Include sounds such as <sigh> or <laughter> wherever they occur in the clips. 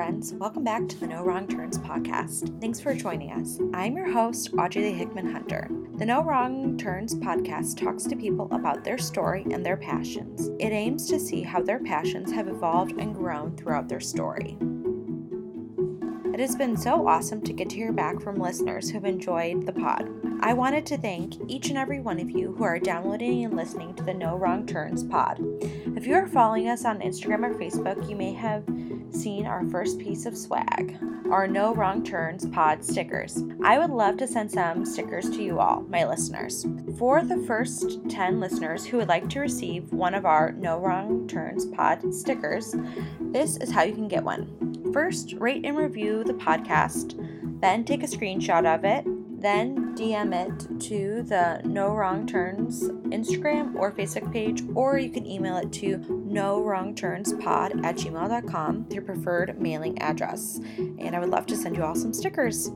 friends. Welcome back to the No Wrong Turns podcast. Thanks for joining us. I'm your host, Audrey Hickman Hunter. The No Wrong Turns podcast talks to people about their story and their passions. It aims to see how their passions have evolved and grown throughout their story. It has been so awesome to get to hear back from listeners who've enjoyed the pod. I wanted to thank each and every one of you who are downloading and listening to the No Wrong Turns pod. If you are following us on Instagram or Facebook, you may have seen our first piece of swag, our No Wrong Turns pod stickers. I would love to send some stickers to you all, my listeners. For the first 10 listeners who would like to receive one of our No Wrong Turns pod stickers, this is how you can get one. First, rate and review the podcast, then take a screenshot of it, then DM it to the No Wrong Turns Instagram or Facebook page, or you can email it to no wrong turns pod at gmail.com, your preferred mailing address. And I would love to send you all some stickers.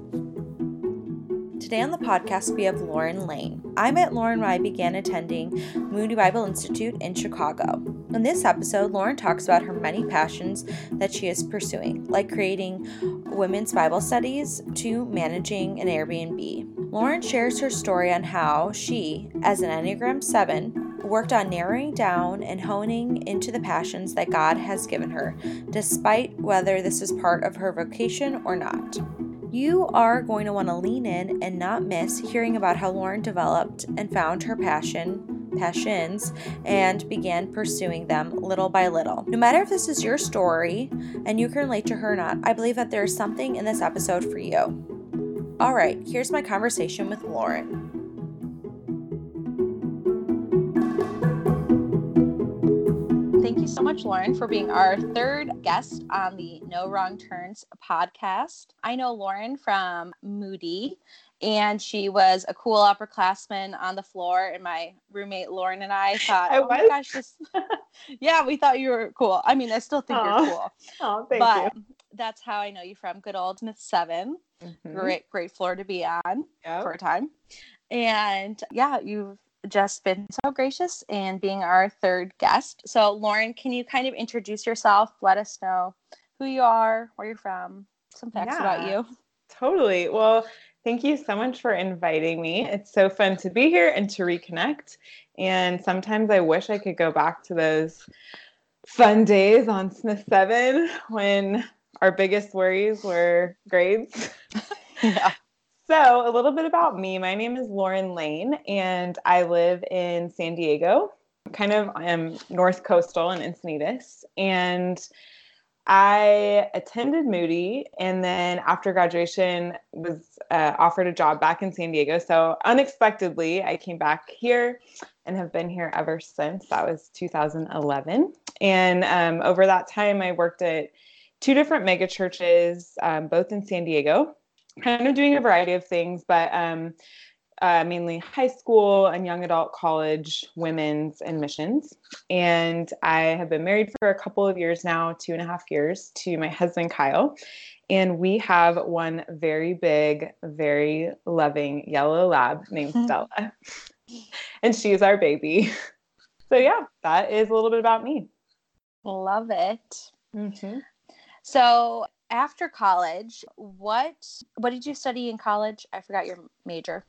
Today on the podcast, we have Lauren Lane. I met Lauren when I began attending Moody Bible Institute in Chicago. In this episode, Lauren talks about her many passions that she is pursuing, like creating women's Bible studies to managing an Airbnb. Lauren shares her story on how she, as an Enneagram 7, worked on narrowing down and honing into the passions that God has given her, despite whether this is part of her vocation or not. You are going to want to lean in and not miss hearing about how Lauren developed and found her passion, passions, and began pursuing them little by little. No matter if this is your story and you can relate to her or not, I believe that there is something in this episode for you. All right, here's my conversation with Lauren. You so much, Lauren, for being our third guest on the No Wrong Turns podcast. I know Lauren from Moody, and she was a cool upperclassman on the floor. And my roommate Lauren and I <laughs> thought, I oh my gosh, this... <laughs> yeah, we thought you were cool. I mean, I still think Aw. you're cool, Oh, thank but that's how I know you from good old Smith Seven. you. Mhm. Great, great floor to be on Yep. for a time. And yeah, you've just been so gracious in being our third guest. So, Lauren, can you kind of introduce yourself? Let us know who you are, where you're from, some facts about you. Totally. Well, thank you so much for inviting me. It's so fun to be here and to reconnect. And sometimes I wish I could go back to those fun days on Smith 7 when our biggest worries were grades. <laughs> Yeah. So, a little bit about me. My name is Lauren Lane, and I live in San Diego, kind of I am north coastal in Encinitas. And I attended Moody, and then after graduation, was uh, offered a job back in San Diego. So, unexpectedly, I came back here and have been here ever since. That was 2011. And um, over that time, I worked at two different mega churches, um, both in San Diego kind of doing a variety of things, but um, uh, mainly high school and young adult college, women's, and missions. And I have been married for a couple of years now, two and a half years, to my husband, Kyle. And we have one very big, very loving yellow lab named Mhm. Stella. and she's our baby. <laughs> So, yeah, that is a little bit about me. Love it. Mm-hmm. So, after college, what what did you study in college? I forgot your major.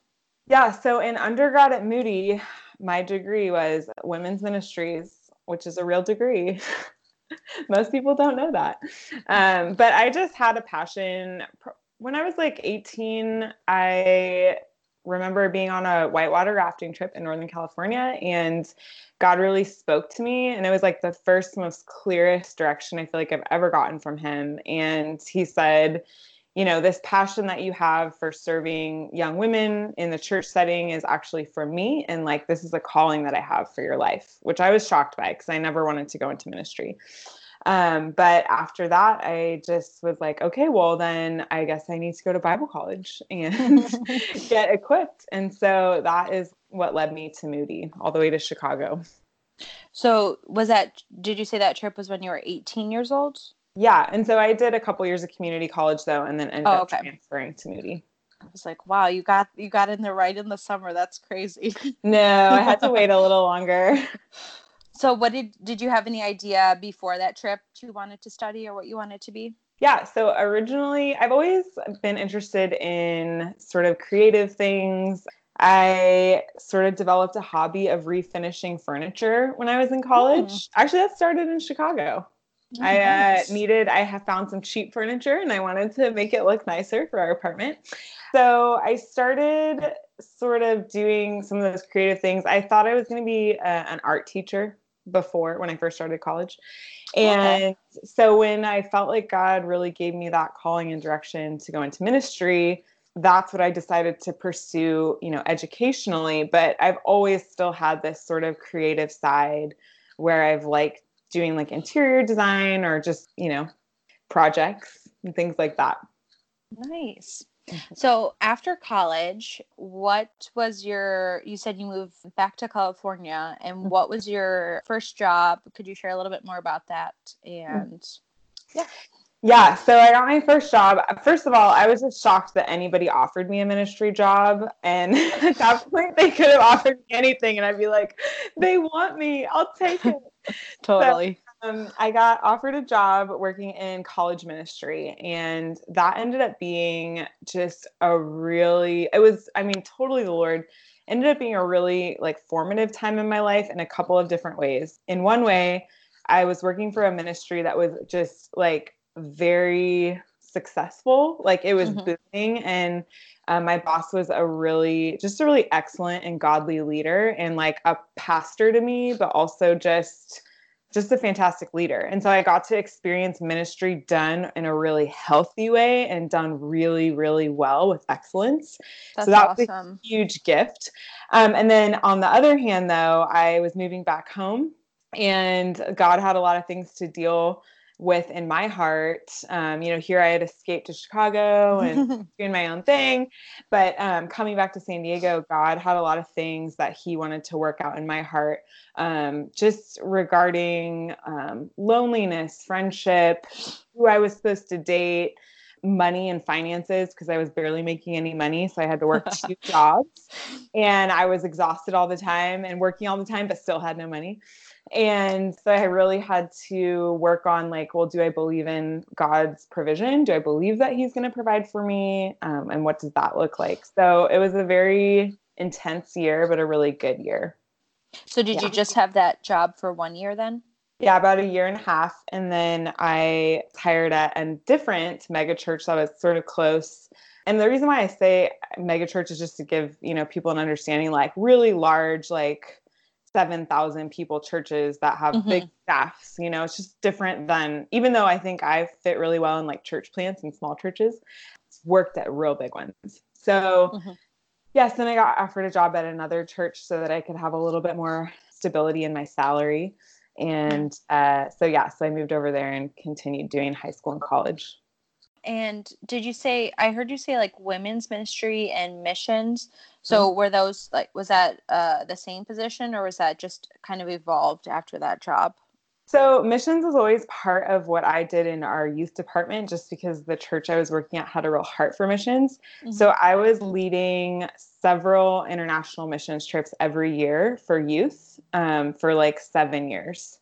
Yeah, so in undergrad at Moody, my degree was women's ministries, which is a real degree. <laughs> Most people don't know that. Um, but I just had a passion. When I was like 18, I remember being on a whitewater rafting trip in Northern California, and God really spoke to me. And it was like the first, most clearest direction I feel like I've ever gotten from Him. And He said, you know, this passion that you have for serving young women in the church setting is actually for me. And like, this is a calling that I have for your life, which I was shocked by because I never wanted to go into ministry. Um, but after that, I just was like, okay, well, then I guess I need to go to Bible college and <laughs> <laughs> get equipped. And so that is what led me to Moody all the way to Chicago. So, was that did you say that trip was when you were 18 years old? Yeah. And so I did a couple years of community college though, and then ended Oh, up okay. transferring to Moody. I was like, wow, you got you got in there right in the summer. That's crazy. No, I had to <laughs> wait a little longer. So what did did you have any idea before that trip you wanted to study or what you wanted to be? Yeah, so originally I've always been interested in sort of creative things. I sort of developed a hobby of refinishing furniture when I was in college. Mm. Actually, that started in Chicago. Oh, I uh, needed, I have found some cheap furniture and I wanted to make it look nicer for our apartment. So I started sort of doing some of those creative things. I thought I was going to be uh, an art teacher before when I first started college. And so when I felt like God really gave me that calling and direction to go into ministry, that's what I decided to pursue, you know, educationally. But I've always still had this sort of creative side where I've liked doing like interior design or just, you know, projects and things like that. Nice. Mm-hmm. So after college, what was your you said you moved back to California and mm-hmm. what was your first job? Could you share a little bit more about that? Mm-hmm. And yeah. Yeah, so I got my first job. First of all, I was just shocked that anybody offered me a ministry job. And <laughs> at that point, they could have offered me anything. And I'd be like, they want me. I'll take it. totally. So, um, I got offered a job working in college ministry. And that ended up being just a really, it was, I mean, totally the Lord ended up being a really like formative time in my life in a couple of different ways. In one way, I was working for a ministry that was just like very successful. Like it was mm-hmm. booming, and um, my boss was a really, just a really excellent and godly leader, and like a pastor to me, but also just just a fantastic leader. And so I got to experience ministry done in a really healthy way and done really, really well with excellence. That's so that awesome. was a huge gift. Um, and then on the other hand, though, I was moving back home and God had a lot of things to deal with in my heart. Um, you know, here I had escaped to Chicago and <laughs> doing my own thing, but um, coming back to San Diego, God had a lot of things that He wanted to work out in my heart, um, just regarding um, loneliness, friendship, who I was supposed to date. Money and finances because I was barely making any money. So I had to work two <laughs> jobs and I was exhausted all the time and working all the time, but still had no money and so i really had to work on like well do i believe in god's provision? Do i believe that he's going to provide for me? Um, and what does that look like? So it was a very intense year but a really good year. So did yeah. you just have that job for one year then? Yeah about a year and a half. And then i hired at a different mega church that was sort of close. And the reason why i say mega church is just to give you know people an understanding like really large like 7,000 people churches that have mm-hmm. big staffs. You know, it's just different than, even though I think I fit really well in like church plants and small churches, worked at real big ones. So, mm-hmm. yes, then I got offered a job at another church so that I could have a little bit more stability in my salary. And uh, so, yeah, so I moved over there and continued doing high school and college. And did you say, I heard you say like women's ministry and missions. So mm-hmm. were those like, was that uh, the same position or was that just kind of evolved after that job? So missions was always part of what I did in our youth department, just because the church I was working at had a real heart for missions. Mm-hmm. So I was leading several international missions trips every year for youth um, for like seven years.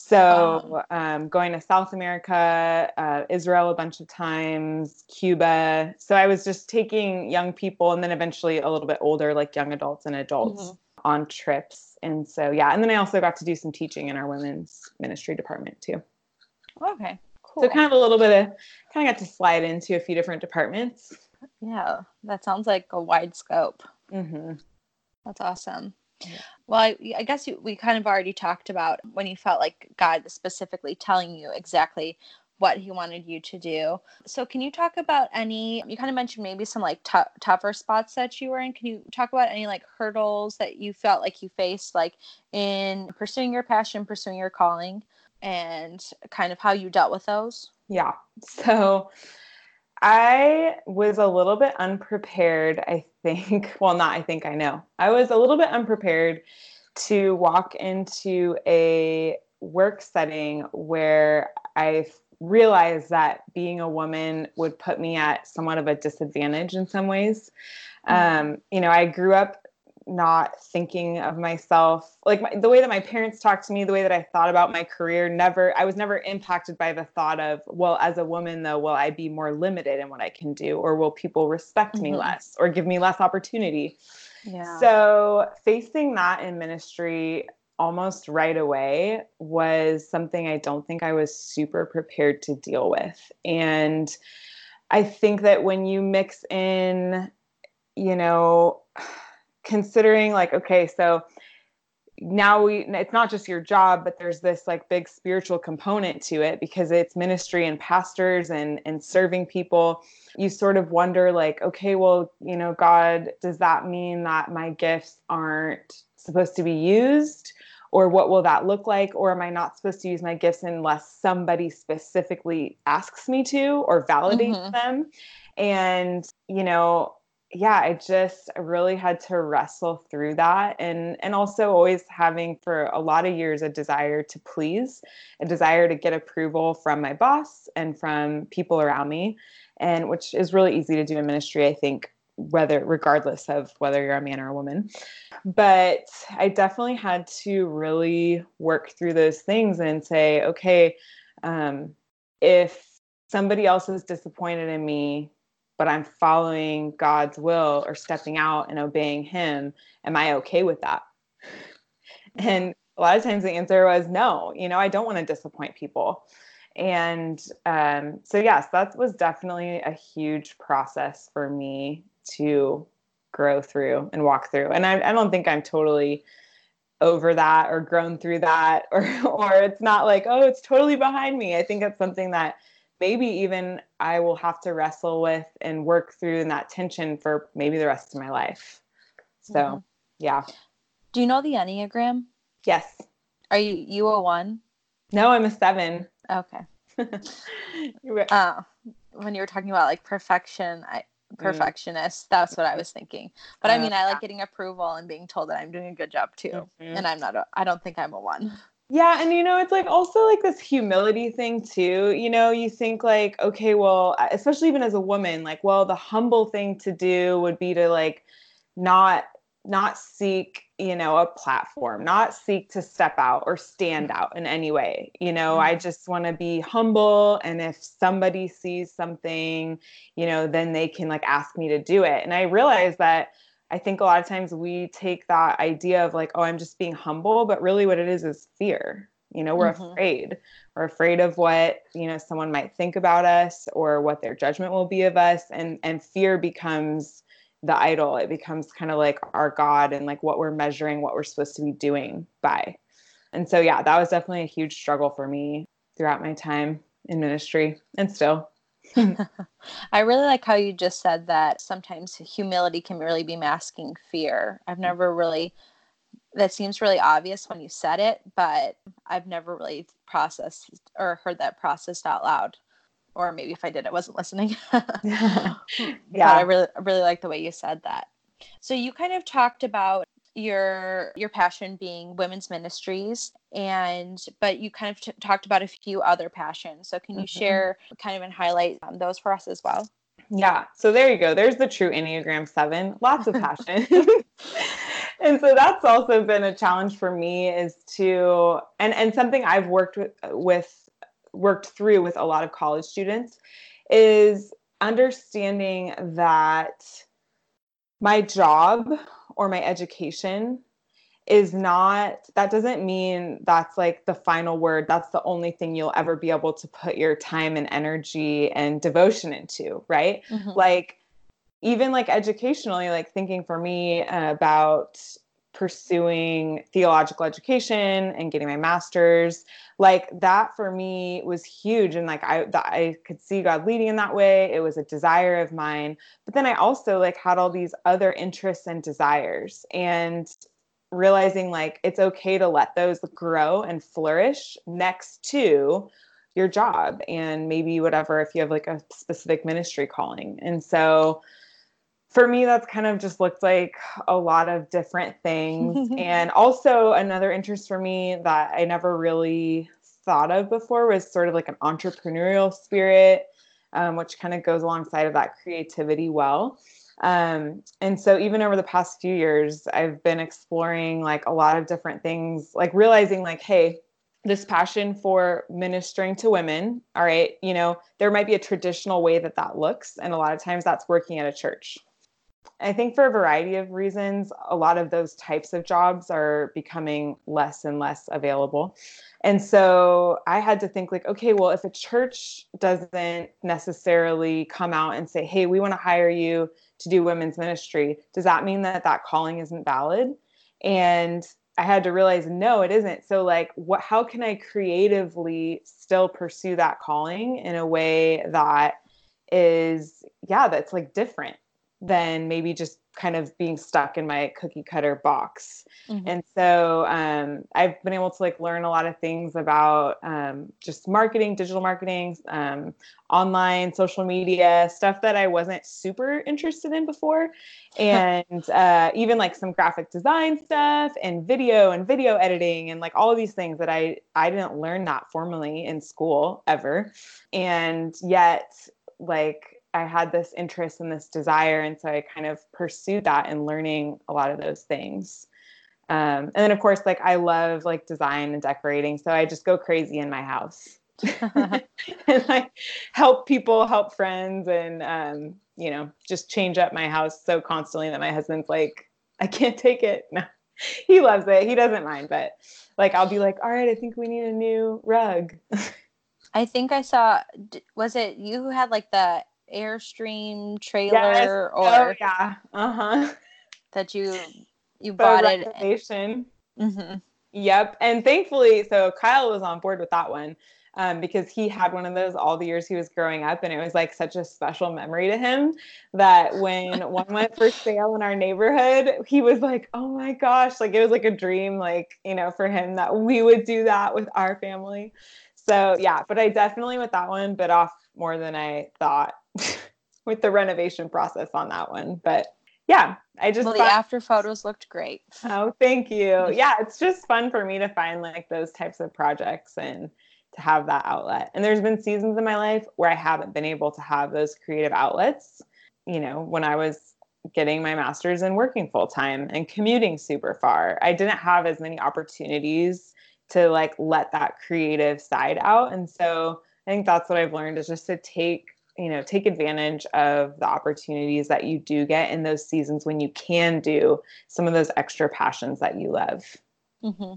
So, um, going to South America, uh, Israel a bunch of times, Cuba. So, I was just taking young people and then eventually a little bit older, like young adults and adults, mm-hmm. on trips. And so, yeah. And then I also got to do some teaching in our women's ministry department too. Okay, cool. So, kind of a little bit of, kind of got to slide into a few different departments. Yeah, that sounds like a wide scope. Mm-hmm. That's awesome. Well, I, I guess you, we kind of already talked about when you felt like God specifically telling you exactly what he wanted you to do. So, can you talk about any? You kind of mentioned maybe some like t- tougher spots that you were in. Can you talk about any like hurdles that you felt like you faced, like in pursuing your passion, pursuing your calling, and kind of how you dealt with those? Yeah. <laughs> So, I was a little bit unprepared, I think. <laughs> Well, not I think I know. I was a little bit unprepared to walk into a work setting where I realized that being a woman would put me at somewhat of a disadvantage in some ways. Mm-hmm. Um, you know, I grew up not thinking of myself like my, the way that my parents talked to me the way that i thought about my career never i was never impacted by the thought of well as a woman though will i be more limited in what i can do or will people respect mm-hmm. me less or give me less opportunity yeah. so facing that in ministry almost right away was something i don't think i was super prepared to deal with and i think that when you mix in you know considering like okay so now we it's not just your job but there's this like big spiritual component to it because it's ministry and pastors and and serving people. You sort of wonder like okay well you know god does that mean that my gifts aren't supposed to be used? Or what will that look like? Or am i not supposed to use my gifts unless somebody specifically asks me to or validates mm-hmm. them? And you know yeah, I just really had to wrestle through that and and also always having for a lot of years a desire to please, a desire to get approval from my boss and from people around me and which is really easy to do in ministry I think whether regardless of whether you're a man or a woman. But I definitely had to really work through those things and say, okay, um, if somebody else is disappointed in me but I'm following God's will or stepping out and obeying Him, am I okay with that? <laughs> And a lot of times the answer was no, you know, I don't want to disappoint people. And um, so, yes, that was definitely a huge process for me to grow through and walk through. And I, I don't think I'm totally over that or grown through that <laughs> or or it's not like oh it's totally behind me i think it's something that maybe even I will have to wrestle with and work through in that tension for maybe the rest of my life. So, mm-hmm. yeah. Do you know the Enneagram? Yes. Are you you a one? No, I'm a seven. Okay. <laughs> uh, when you were talking about like perfection, I mm. perfectionist, mm. that's what I was thinking. But uh, I mean, I like getting approval and being told that I'm doing a good job too. Mm-hmm. And I'm not. A, I don't think I'm a one. Yeah, and you know, it's like also like this humility thing too. You know, you think like, okay, well, especially even as a woman, like, well, the humble thing to do would be to like not not seek, you know, a platform, not seek to step out or stand out in any way. You know, mm-hmm. I just want to be humble and if somebody sees something, you know, then they can like ask me to do it. And I realized that I think a lot of times we take that idea of like, oh, I'm just being humble, but really what it is is fear. You know, we're mm-hmm. afraid. We're afraid of what, you know, someone might think about us or what their judgment will be of us. And and fear becomes the idol. It becomes kind of like our God and like what we're measuring, what we're supposed to be doing by. And so yeah, that was definitely a huge struggle for me throughout my time in ministry and still. <laughs> <laughs> I really like how you just said that sometimes humility can really be masking fear. I've mm. never really, that seems really obvious when you said it, but I've never really processed or heard that processed out loud. Or maybe if I did, I wasn't listening. yeah. <laughs> But I really, really like the way you said that. So you kind of talked about your your passion being women's ministries and but you kind of t- talked about a few other passions. So can you mm-hmm. share kind of and highlight um, those for us as well? Yeah. So there you go. There's the true enneagram 7 lots of <laughs> passion. <laughs> And so that's also been a challenge for me is to and and something i've worked with with worked through with a lot of college students is understanding that my job or my education is not that doesn't mean that's like the final word that's the only thing you'll ever be able to put your time and energy and devotion into right mm-hmm. like even like educationally like thinking for me about pursuing theological education and getting my master's like that for me was huge. And like i i could see god leading in that way. It was a desire of mine. But then i also like had all these other interests and desires and realizing like it's okay to let those grow and flourish next to your job and maybe whatever if you have like a specific ministry calling. And so for me, that's kind of just looked like a lot of different things. <laughs> and also, another interest for me that I never really thought of before was sort of like an entrepreneurial spirit, um, which kind of goes alongside of that creativity well. Um, and so even over the past few years, I've been exploring like a lot of different things, like realizing like, hey, this passion for ministering to women all right you know there might be a traditional way that that looks and a lot of times that's working at a church i think for a variety of reasons a lot of those types of jobs are becoming less and less available. And so i had to think like okay well if a church doesn't necessarily come out and say hey we want to hire you to do women's ministry does that mean that that calling isn't valid? And I had to realize no, it isn't. So like what how can I creatively still pursue that calling in a way that is yeah, that's like different than maybe just kind of being stuck in my cookie cutter box. Mm-hmm. And so um, I've been able to like learn a lot of things about um, just marketing, digital marketing, um, online, social media, stuff that I wasn't super interested in before. <laughs> And uh, even like some graphic design stuff and video and video editing and like all of these things that I, I didn't learn that formally in school ever. And yet, like, I had this interest and this desire. And so I kind of pursued that and learning a lot of those things. Um, and then of course, like I love like design and decorating. So I just go crazy in my house <laughs> <laughs> and like help people, help friends and, um, you know, just change up my house so constantly that my husband's like, I can't take it. <laughs> No, he loves it. He doesn't mind, but like, I'll be like, all right, I think we need a new rug. I think I saw, was it you who had like the airstream trailer yes. or oh, yeah. Uh-huh. that you you bought it. mm-hmm. yep. And thankfully so kyle was on board with that one um, because he had one of those all the years he was growing up and it was like such a special memory to him that when one went for sale in our neighborhood he was like oh my gosh like it was like a dream like you know for him that we would do that with our family. So yeah but i definitely with that one bit off more than i thought <laughs> with the renovation process on that one. But yeah, I just well, the after photos looked great. Oh, thank you. <laughs> Yeah, it's just fun for me to find like those types of projects and to have that outlet. And there's been seasons in my life where I haven't been able to have those creative outlets. You know, when I was getting my master's and working full time and commuting super far, I didn't have as many opportunities to like let that creative side out. And so I think that's what I've learned is just to take you know take advantage of the opportunities that you do get in those seasons when you can do some of those extra passions that you love. Mm-hmm.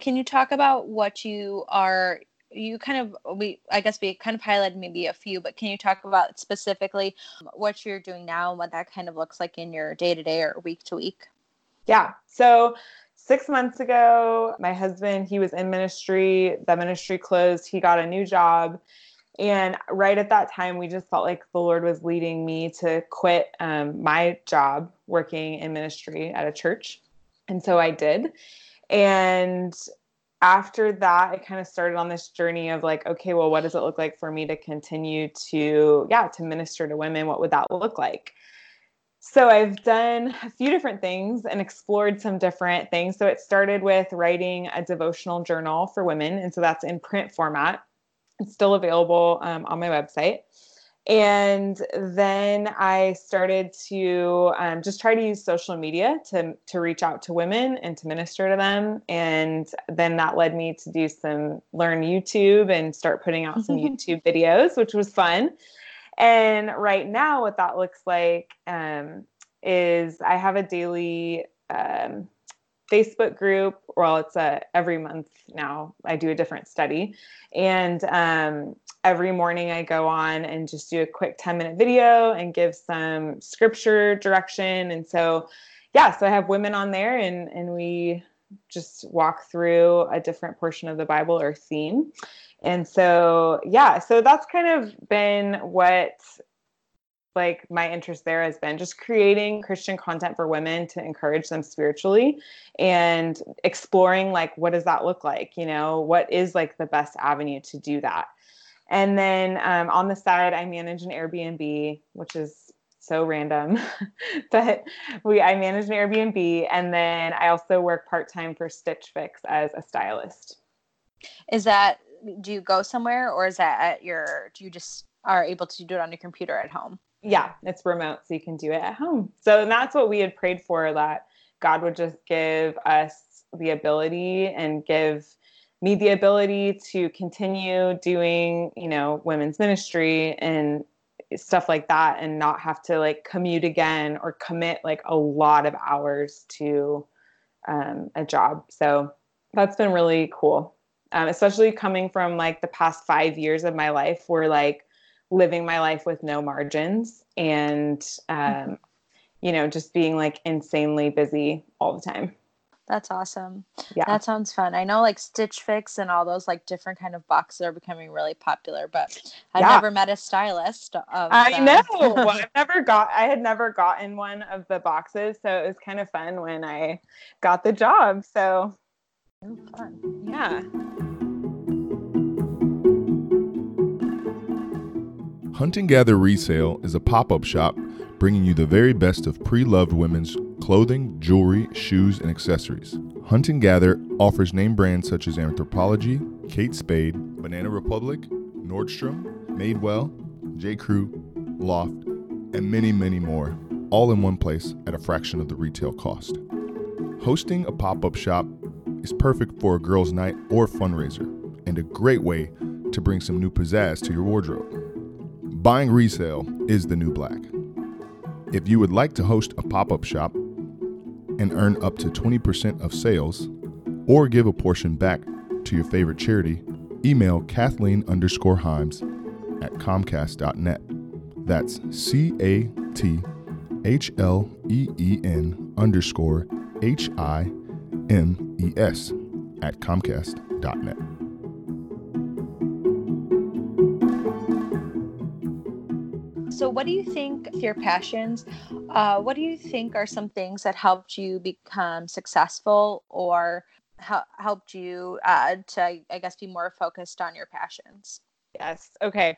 can you talk about what you are you kind of we i guess we kind of highlighted maybe a few but can you talk about specifically what you're doing now and what that kind of looks like in your day to day or week to week yeah. So six months ago my husband he was in ministry the ministry closed he got a new job and right at that time, we just felt like the Lord was leading me to quit um, my job working in ministry at a church. And so I did. And after that, I kind of started on this journey of like, okay, well, what does it look like for me to continue to, yeah, to minister to women? What would that look like? So I've done a few different things and explored some different things. So it started with writing a devotional journal for women. And so that's in print format. It's still available um, on my website. And then I started to um, just try to use social media to, to reach out to women and to minister to them. And then that led me to do some learn YouTube and start putting out some YouTube videos, which was fun. And right now, what that looks like um, is I have a daily um, Facebook group. Well, it's a every month now. I do a different study, and um, every morning I go on and just do a quick ten minute video and give some scripture direction. And so, yeah, so I have women on there, and and we just walk through a different portion of the Bible or theme. And so, yeah, so that's kind of been what like my interest there has been just creating christian content for women to encourage them spiritually and exploring like what does that look like? You know what is like the best avenue to do that? And then um, on the side i manage an airbnb which is so random <laughs> but we i manage an airbnb and then i also work part-time for stitch fix as a stylist. Is that do you go somewhere or is that at your do you just are able to do it on your computer at home yeah, it's remote, so you can do it at home. So that's what we had prayed for that God would just give us the ability and give me the ability to continue doing, you know, women's ministry and stuff like that and not have to like commute again or commit like a lot of hours to um, a job. So that's been really cool, um, especially coming from like the past five years of my life where like living my life with no margins and um, you know just being like insanely busy all the time. That's awesome. Yeah. That sounds fun. I know like stitch fix and all those like different kind of boxes are becoming really popular but i've yeah. never met a stylist i know. Well, i've never got i had never gotten one of the boxes so it was kind of fun when i got the job so fun. Yeah Hunt and Gather Resale is a pop up shop bringing you the very best of pre loved women's clothing, jewelry, shoes, and accessories. Hunt and Gather offers name brands such as Anthropologie, Kate Spade, Banana Republic, Nordstrom, Madewell, J. Crew, Loft, and many, many more, all in one place at a fraction of the retail cost. Hosting a pop up shop is perfect for a girls' night or fundraiser, and a great way to bring some new pizzazz to your wardrobe. Buying resale is the new black. If you would like to host a pop up shop and earn up to 20% of sales, or give a portion back to your favorite charity, email Kathleen underscore Himes at Comcast.net. That's C A T H L E E N underscore H I M E S at Comcast.net. So, what do you think your passions? Uh, what do you think are some things that helped you become successful or helped you uh, to, I guess, be more focused on your passions? Yes. Okay.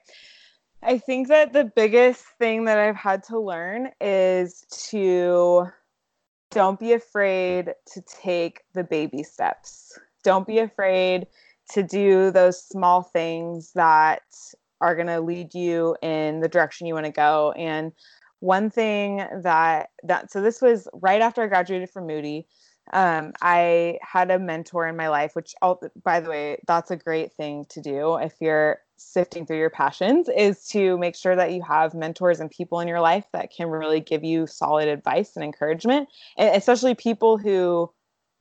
I think that the biggest thing that I've had to learn is to don't be afraid to take the baby steps. Don't be afraid to do those small things that are going to lead you in the direction you want to go. And one thing that that so this was right after I graduated from Moody. Um, I had a mentor in my life, which all, by the way, that's a great thing to do if you're sifting through your passions is to make sure that you have mentors and people in your life that can really give you solid advice and encouragement, and especially people who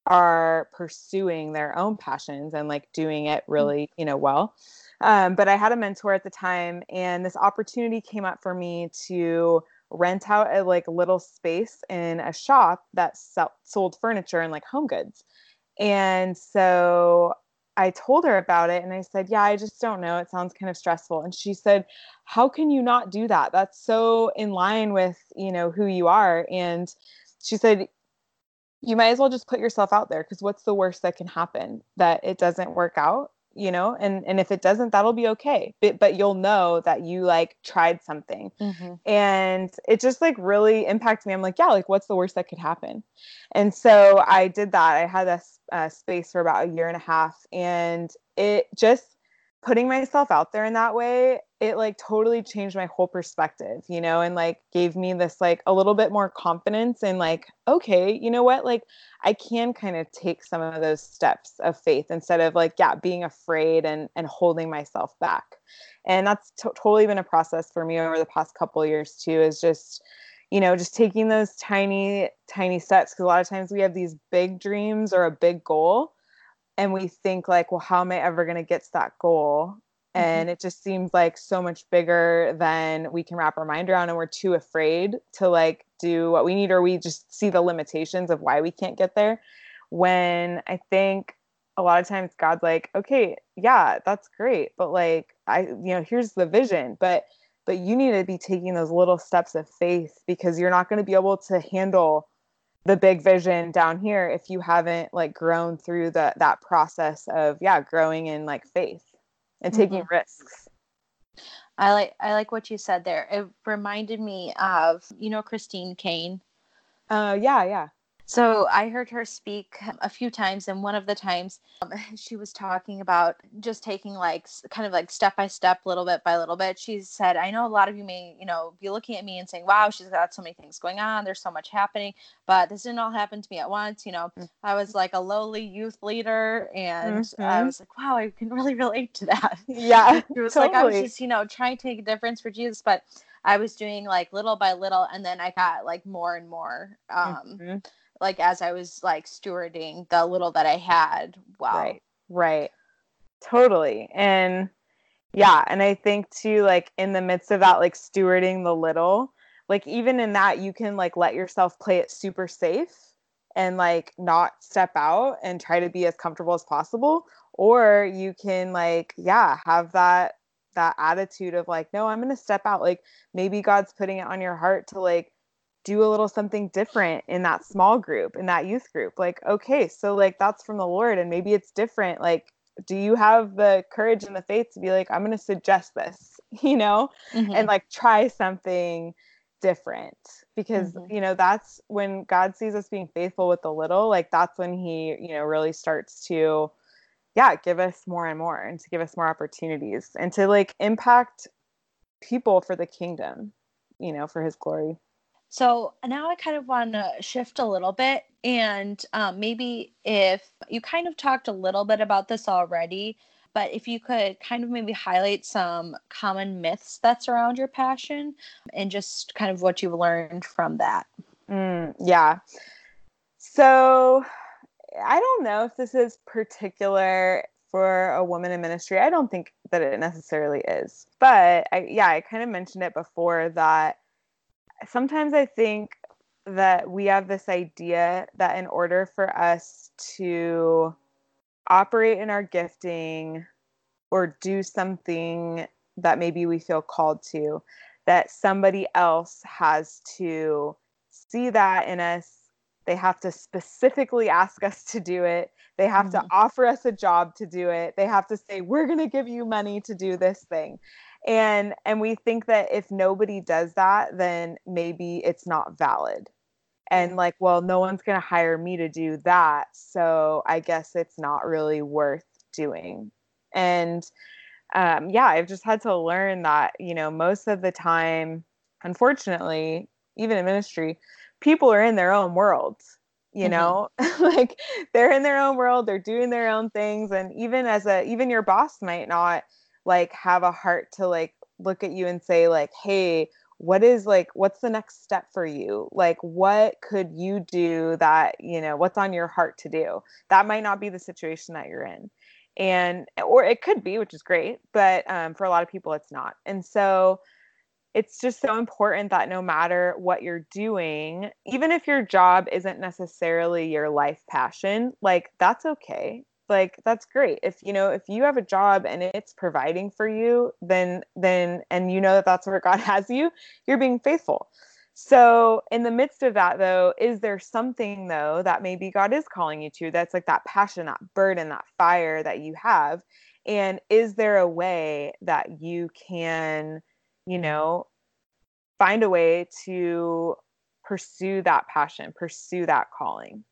are pursuing their own passions and like doing it mm. really, you know, well. Um, but I had a mentor at the time, and this opportunity came up for me to rent out a like little space in a shop that sell- sold furniture and like home goods. And so I told her about it and I said, Yeah, I just don't know. It sounds kind of stressful. And she said, How can you not do that? That's so in line with, you know, who you are. And she said, You might as well just put yourself out there because what's the worst that can happen? That it doesn't work out you know and and if it doesn't that'll be okay but, but you'll know that you like tried something. Mm-hmm. and it just like really impacted me. I'm like yeah like what's the worst that could happen? And so i did that. I had a, a space for about a year and a half and it just putting myself out there in that way it like totally changed my whole perspective you know and like gave me this like a little bit more confidence and like okay you know what like i can kind of take some of those steps of faith instead of like yeah being afraid and and holding myself back and that's t- totally been a process for me over the past couple years too is just you know just taking those tiny tiny steps because a lot of times we have these big dreams or a big goal and we think like well how am i ever going to get to that goal. Mm-hmm. and it just seems like so much bigger than we can wrap our mind around and we're too afraid to like do what we need or we just see the limitations of why we can't get there when i think a lot of times god's like okay yeah that's great but like i you know here's the vision but but you need to be taking those little steps of faith because you're not going to be able to handle the big vision down here if you haven't like grown through the that process of yeah growing in like faith and taking mm-hmm. risks i like i like what you said there it reminded me of you know christine Caine. uh yeah yeah So I heard her speak a few times, and one of the times um, <laughs> she was talking about just taking like kind of like step by step, little bit by little bit. She said, "I know a lot of you may, you know, be looking at me and saying, "Wow, she's got so many things going on. There's so much happening." But this didn't all happen to me at once. You know, mm-hmm. I was like a lowly youth leader, and mm-hmm. I was like, "Wow, I can really relate to that." <laughs> Yeah, it was totally. like I was just, you know, trying to make a difference for Jesus, but I was doing like little by little, and then I got like more and more. Um, mm-hmm like as I was like stewarding the little that I had. Wow. Right. Right. Totally. And yeah, and I think too like in the midst of that like stewarding the little, like even in that you can like let yourself play it super safe and like not step out and try to be as comfortable as possible or you can like yeah, have that that attitude of like no, I'm going to step out like maybe God's putting it on your heart to like do a little something different in that small group in that youth group like okay so like that's from the lord and maybe it's different like do you have the courage and the faith to be like i'm going to suggest this <laughs> you know mm-hmm. and like try something different because mm-hmm. you know that's when god sees us being faithful with the little like that's when he you know really starts to yeah give us more and more and to give us more opportunities and to like impact people for the kingdom you know for his glory so now I kind of want to shift a little bit. And um, maybe if you kind of talked a little bit about this already, but if you could kind of maybe highlight some common myths that surround your passion and just kind of what you've learned from that. Mm, yeah. So I don't know if this is particular for a woman in ministry. I don't think that it necessarily is. But I, yeah, I kind of mentioned it before that sometimes I think that we have this idea that in order for us to operate in our gifting or do something that maybe we feel called to, that somebody else has to see that in us. They have to specifically ask us to do it. They have mm-hmm. to offer us a job to do it. They have to say, We're going to give you money to do this thing and and we think that if nobody does that then maybe it's not valid. And like well no one's going to hire me to do that. So i guess it's not really worth doing. And um, yeah i've just had to learn that you know most of the time unfortunately even in ministry people are in their own worlds you mm-hmm. know? <laughs> Like they're in their own world they're doing their own things. And even as a even your boss might not like have a heart to like look at you and say like hey what is like what's the next step for you? Like what could you do that you know what's on your heart to do? That might not be the situation that you're in. And or it could be which is great but um, for a lot of people it's not. And so it's just so important that no matter what you're doing even if your job isn't necessarily your life passion like that's okay like that's great. If you know if you have a job and it's providing for you then then and you know that that's where <laughs> god has you you're being faithful. So in the midst of that though is there something though that maybe god is calling you to that's like that passion that burden that fire that you have? And is there a way that you can you know find a way to pursue that passion pursue that calling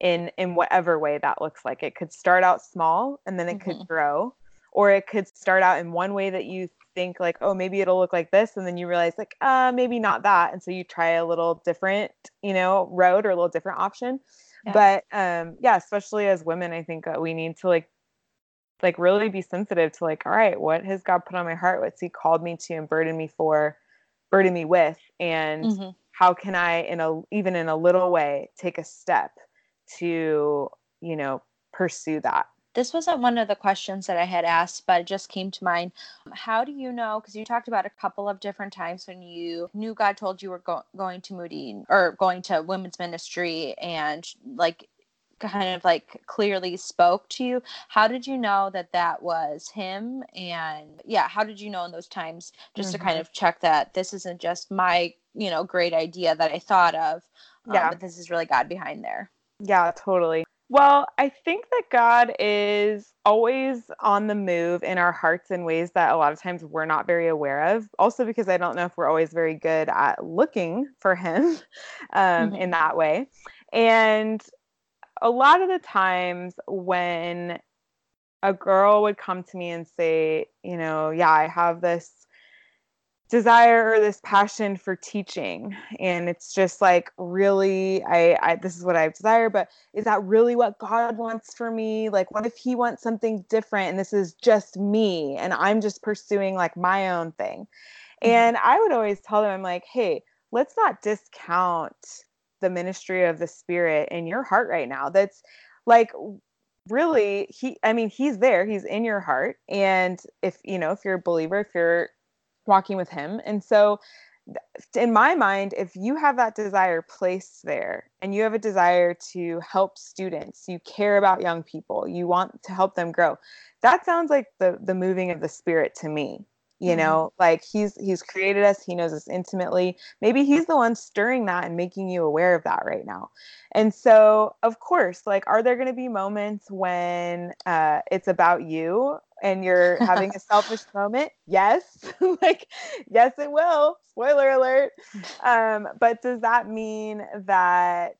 in in whatever way that looks like it could start out small and then it mm-hmm. could grow or it could start out in one way that you think like oh maybe it'll look like this and then you realize like uh maybe not that and so you try a little different you know road or a little different option yeah. but um yeah especially as women i think uh, we need to like like really be sensitive to like all right what has god put on my heart what's he called me to and burden me for burden me with and mm-hmm. how can i in a even in a little way take a step to, you know, pursue that. This wasn't one of the questions that I had asked, but it just came to mind. How do you know? Because you talked about a couple of different times when you knew God told you were go- going to Moody or going to women's ministry and like kind of like clearly spoke to you how did you know that that was him and yeah how did you know in those times just mm-hmm. to kind of check that this isn't just my you know great idea that i thought of um, yeah but this is really god behind there yeah, totally. Well, I think that God is always on the move in our hearts in ways that a lot of times we're not very aware of. Also, because I don't know if we're always very good at looking for Him <laughs> um, mm-hmm. in that way. And a lot of the times when a girl would come to me and say, you know, yeah, I have this desire or this passion for teaching. And it's just like really I, I this is what i desire but is that really what god wants for me? Like what if he wants something different and this is just me and i'm just pursuing like my own thing? Mm-hmm. and i would always tell them i'm like hey let's not discount the ministry of the spirit in your heart right now. That's like really he i mean he's there he's in your heart. And if you know if you're a believer if you're walking with him. And so in my mind, if you have that desire placed there and you have a desire to help students, you care about young people, you want to help them grow, that sounds like the the moving of the spirit to me. You mm-hmm. know, like he's he's created us, he knows us intimately. Maybe he's the one stirring that and making you aware of that right now. And so, of course, like, are there going to be moments when uh, it's about you and you're having a selfish <laughs> moment, yes, <laughs> like yes, it will. Spoiler alert. <laughs> Um, but does that mean that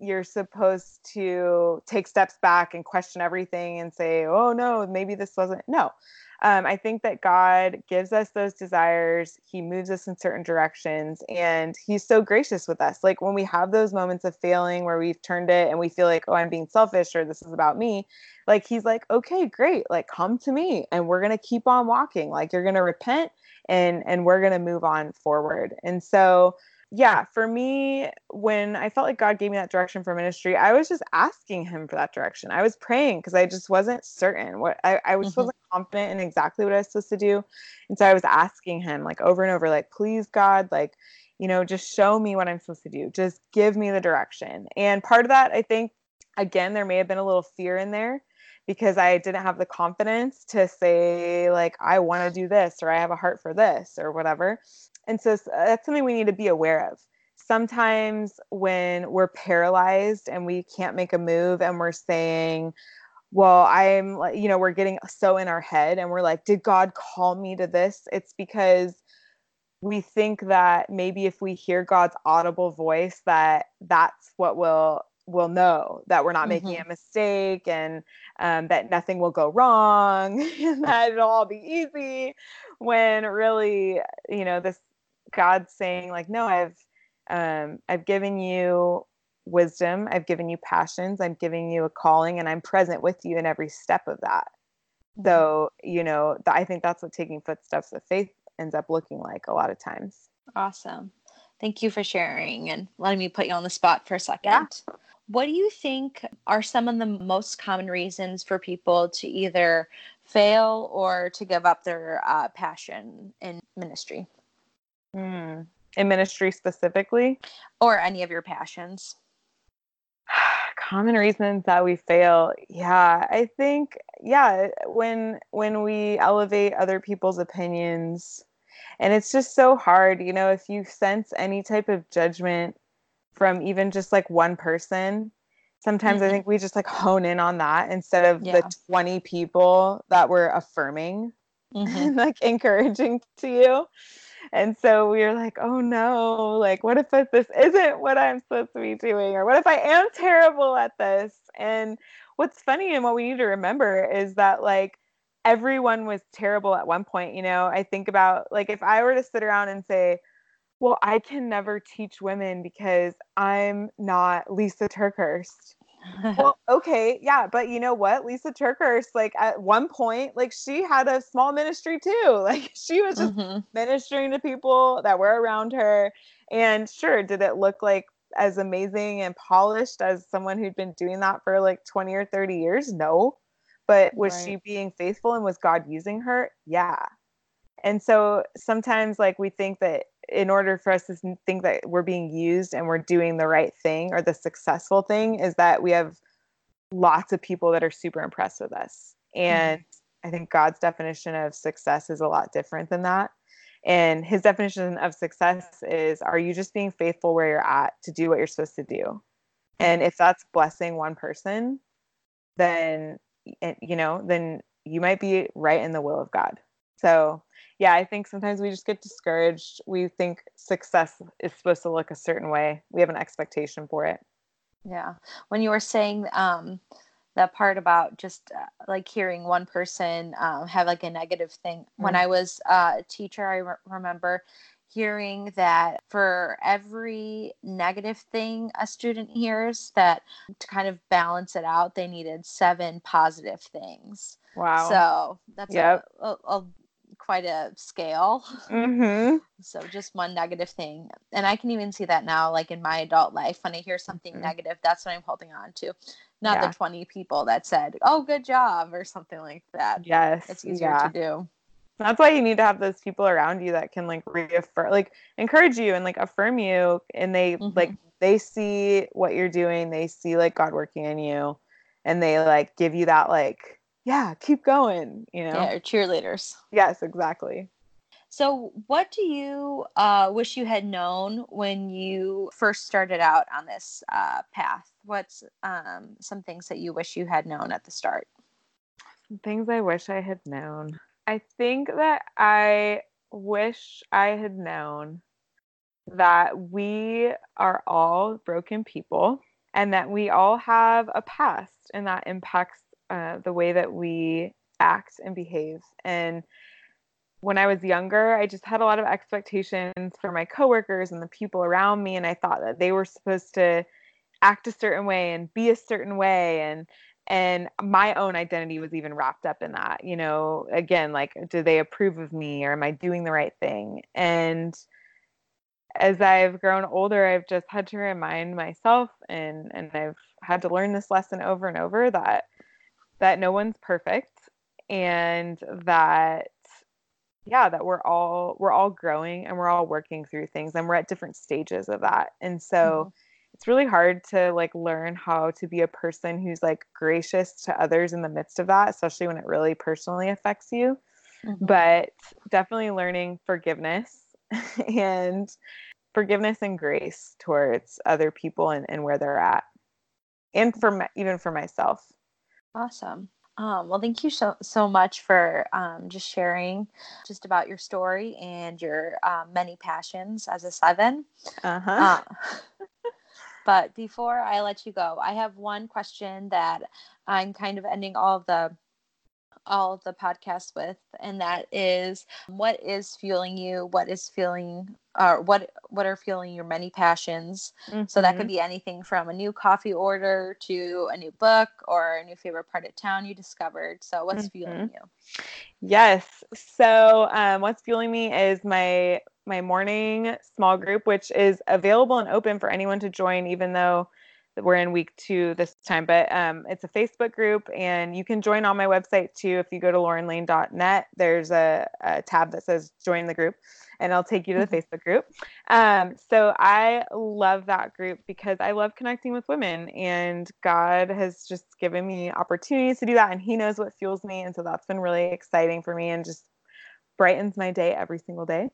you're supposed to take steps back and question everything and say, oh no, maybe this wasn't? No, um, I think that God gives us those desires. He moves us in certain directions, and He's so gracious with us. Like when we have those moments of failing where we've turned it and we feel like, oh, I'm being selfish or this is about me. Like He's like, okay, great. Like come to me, and we're gonna keep on walking. Like you're gonna repent, and and we're gonna move on forward. And so yeah, for me, when I felt like God gave me that direction for ministry, I was just asking Him for that direction. I was praying because I just wasn't certain what I, I was mm-hmm. wasn't confident in exactly what I was supposed to do, and so I was asking Him like over and over, like, please, God, like, you know, just show me what I'm supposed to do. Just give me the direction. And part of that, I think, again, there may have been a little fear in there because I didn't have the confidence to say like I want to do this or I have a heart for this or whatever. And so that's something we need to be aware of. Sometimes when we're paralyzed and we can't make a move and we're saying, well, I'm like, you know, we're getting so in our head and we're like, did God call me to this? It's because we think that maybe if we hear God's audible voice, that that's what will will know that we're not mm-hmm. making a mistake and um, that nothing will go wrong <laughs> and that it'll all be easy when really you know this God's saying like, no, I've um, I've given you wisdom, I've given you passions, I'm giving you a calling, and I'm present with you in every step of that. Mm-hmm. So you know, th- I think that's what taking footsteps of faith ends up looking like a lot of times. Awesome. Thank you for sharing and letting me put you on the spot for a second. Yeah. What do you think are some of the most common reasons for people to either fail or to give up their uh, passion in ministry? Mm. In ministry specifically? Or any of your passions? <sighs> Common reasons that we fail. Yeah, I think yeah, when when we elevate other people's opinions and it's just so hard, you know, if you sense any type of judgment from even just like one person, sometimes mm-hmm. I think we just like hone in on that instead of yeah. the 20 people that were affirming mm-hmm. <laughs> and like encouraging to you and so we were like oh no like what if this isn't what i'm supposed to be doing? Or what if i am terrible at this? And what's funny and what we need to remember is that like everyone was terrible at one point you know? I think about like if i were to sit around and say well i can never teach women because i'm not Lysa TerKeurst well, <laughs> okay, yeah, but you know what? Lysa TerKeurst, like at one point, like she had a small ministry too. <laughs> Like she was just mm-hmm. ministering to people that were around her. And sure, did it look like as amazing and polished as someone who'd been doing that for like 20 or 30 years? No. But was right. she being faithful and was God using her? Yeah. And so sometimes like we think that in order for us to think that we're being used and we're doing the right thing or the successful thing is that we have lots of people that are super impressed with us. And mm-hmm. I think God's definition of success is a lot different than that. And his definition of success is are you just being faithful where you're at to do what you're supposed to do? And if that's blessing one person, then you know, then you might be right in the will of God. So yeah, I think sometimes we just get discouraged. We think success is supposed to look a certain way. We have an expectation for it. Yeah. When you were saying um, that part about just uh, like hearing one person um, have like a negative thing, mm-hmm. when I was uh, a teacher, I re- remember hearing that for every negative thing a student hears that to kind of balance it out they needed seven positive things wow so that's yep. a, a, a quite a scale. Mm-hmm. <laughs> so just one negative thing. And I can even see that now, like in my adult life, when I hear something mm-hmm. negative, that's what I'm holding on to. Not yeah. the 20 people that said, oh, good job, or something like that. Yes. It's easier yeah. to do. That's why you need to have those people around you that can like reaffirm, like encourage you and like affirm you. And they mm-hmm. like, they see what you're doing, they see like God working in you, and they like give you that like, yeah, keep going, you know? Yeah, cheerleaders. Yes, exactly. So, what do you uh, wish you had known when you first started out on this uh, path? What's um, some things that you wish you had known at the start? Some things I wish I had known. I think that I wish I had known that we are all broken people and that we all have a past and that impacts uh, the way that we act and behave. And when I was younger, I just had a lot of expectations for my coworkers and the people around me, and I thought that they were supposed to act a certain way and be a certain way and and my own identity was even wrapped up in that you know again like do they approve of me or am i doing the right thing and as i've grown older i've just had to remind myself and and i've had to learn this lesson over and over that that no one's perfect and that yeah that we're all we're all growing and we're all working through things and we're at different stages of that and so mm-hmm. it's really hard to like learn how to be a person who's like gracious to others in the midst of that especially when it really personally affects you mm-hmm. but definitely learning forgiveness <laughs> and forgiveness and grace towards other people and, and where they're at and for my, even for myself Awesome. Um, well, thank you so so much for um, just sharing just about your story and your um, many passions as a 7 uh-huh. Uh, <laughs> but before I let you go, I have one question that I'm kind of ending all of the all of the podcasts with, and that is what is fueling you? What is feeling or what what are fueling your many passions? Mm-hmm. So that could mm-hmm. be anything from a new coffee order to a new book or a new favorite part of town you discovered. So what's mm-hmm. fueling you? Yes. So um, what's fueling me is my my morning small group, which is available and open for anyone to join, even though we're in week two this time, but um, it's a Facebook group, and you can join on my website too. If you go to laurenlane.net, there's a, a tab that says join the group, and I'll take you to the mm-hmm. Facebook group. Um, so I love that group because I love connecting with women, and God has just given me opportunities to do that, and He knows what fuels me, and so that's been really exciting for me, and just brightens my day every single day.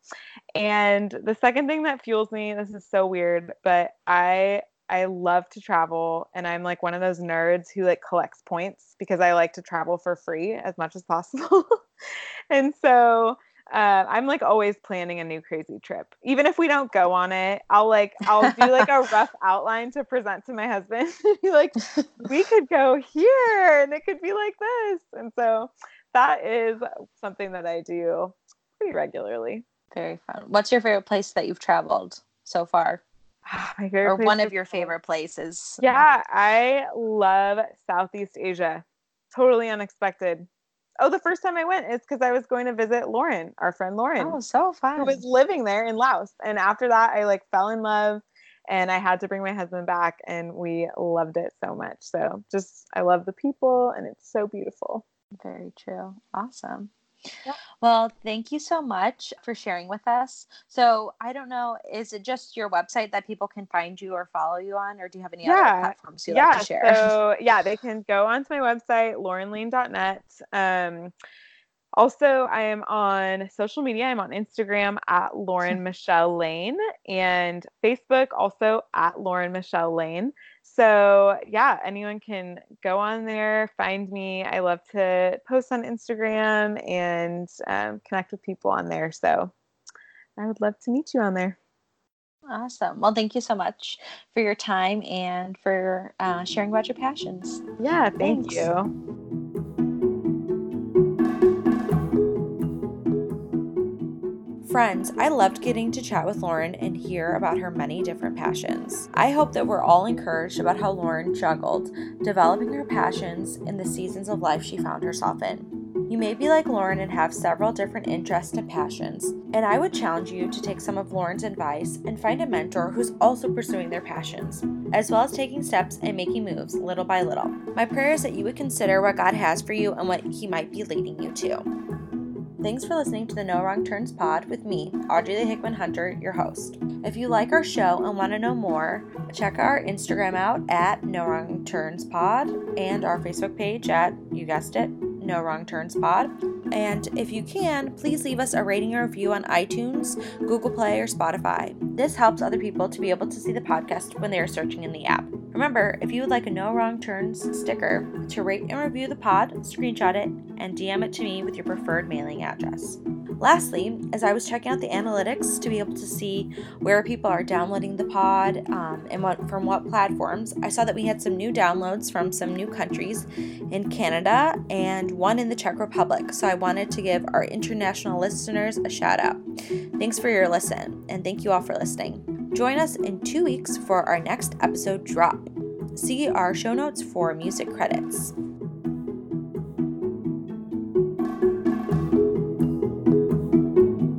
And the second thing that fuels me, this is so weird, but I I love to travel and I'm like one of those nerds who like collects points because I like to travel for free as much as possible. <laughs> and so uh, I'm like always planning a new crazy trip. Even if we don't go on it, I'll like I'll do like a rough <laughs> outline to present to my husband. <laughs> be like, we could go here and it could be like this. And so that is something that I do pretty regularly. Very fun. What's your favorite place that you've traveled so far? <sighs> my favorite or one of your favorite places. Yeah, um I love Southeast Asia. Totally unexpected. Oh, the first time I went is because I was going to visit Lauren, our friend Lauren. Oh, so fun. Who was living there in Laos. And after that, I like fell in love and I had to bring my husband back and we loved it so much. So just, I love the people and it's so beautiful. Very true. Awesome. Well, thank you so much for sharing with us. So, I don't know, is it just your website that people can find you or follow you on, or do you have any yeah. other platforms you'd yeah. like to share? So, yeah, they can go onto my website, laurenlane.net. Um, also, I am on social media. I'm on Instagram at <laughs> Lauren Michelle Lane and Facebook also at Lauren Michelle Lane. So, yeah, anyone can go on there, find me. I love to post on Instagram and um, connect with people on there. So, I would love to meet you on there. Awesome. Well, thank you so much for your time and for uh, sharing about your passions. Yeah, thank Thanks. you. Friends, I loved getting to chat with Lauren and hear about her many different passions. I hope that we're all encouraged about how Lauren juggled developing her passions in the seasons of life she found herself in. You may be like Lauren and have several different interests and passions, and I would challenge you to take some of Lauren's advice and find a mentor who's also pursuing their passions, as well as taking steps and making moves little by little. My prayer is that you would consider what God has for you and what He might be leading you to. Thanks for listening to the No Wrong Turns pod with me, Audrey the Hickman Hunter, your host. If you like our show and want to know more, check our Instagram out at No Wrong Turns Pod and our Facebook page at, you guessed it, no Wrong Turns Pod. And if you can, please leave us a rating or review on iTunes, Google Play, or Spotify. This helps other people to be able to see the podcast when they are searching in the app. Remember, if you would like a No Wrong Turns sticker, to rate and review the pod, screenshot it, and DM it to me with your preferred mailing address. Lastly, as I was checking out the analytics to be able to see where people are downloading the pod um, and what from what platforms, I saw that we had some new downloads from some new countries in Canada and one in the Czech Republic. So I wanted to give our international listeners a shout out. Thanks for your listen, and thank you all for listening. Join us in two weeks for our next episode drop. See our show notes for music credits.